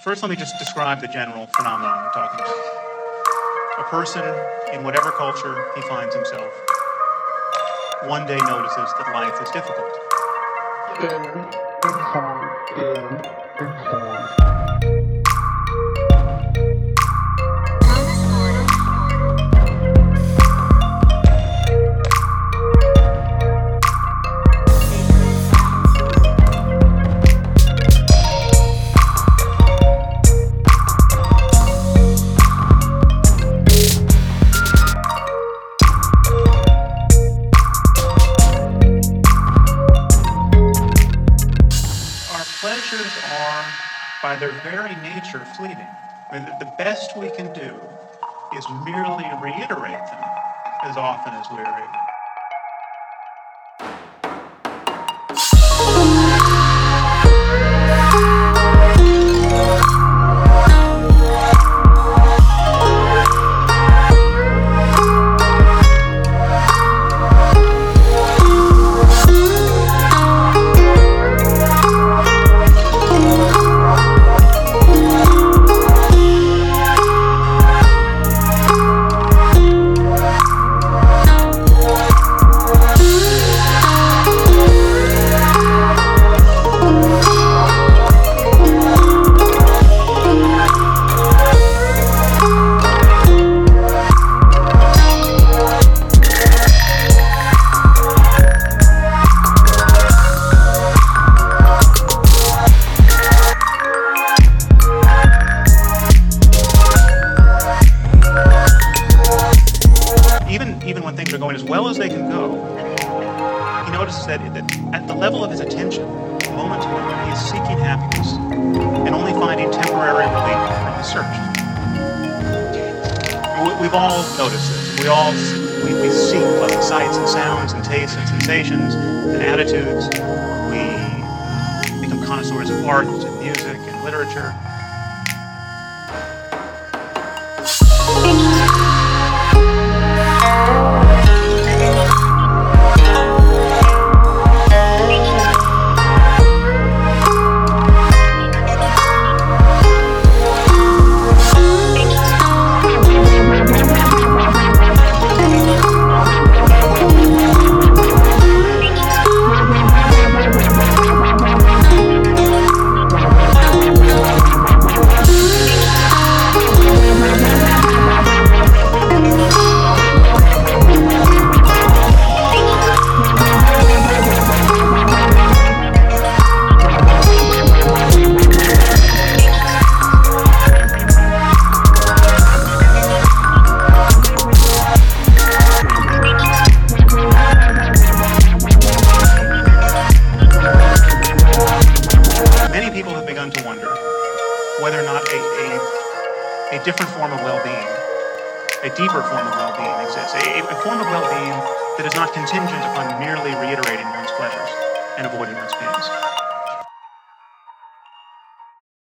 First, let me just describe the general phenomenon we're talking about. A person, in whatever culture he finds himself, one day notices that life is difficult. By their very nature, fleeting. The best we can do is merely reiterate them as often as we're able. Even when things are going as well as they can go, he notices that, that at the level of his attention, moment to moment, he is seeking happiness and only finding temporary relief from the search. We- We've all noticed this. We all we, we seek pleasant sights and sounds and tastes and sensations and attitudes. We become connoisseurs of art and music and literature. A, different form of well being, a deeper form of well being exists. A, a form of well being that is not contingent upon merely reiterating one's pleasures and avoiding one's pains.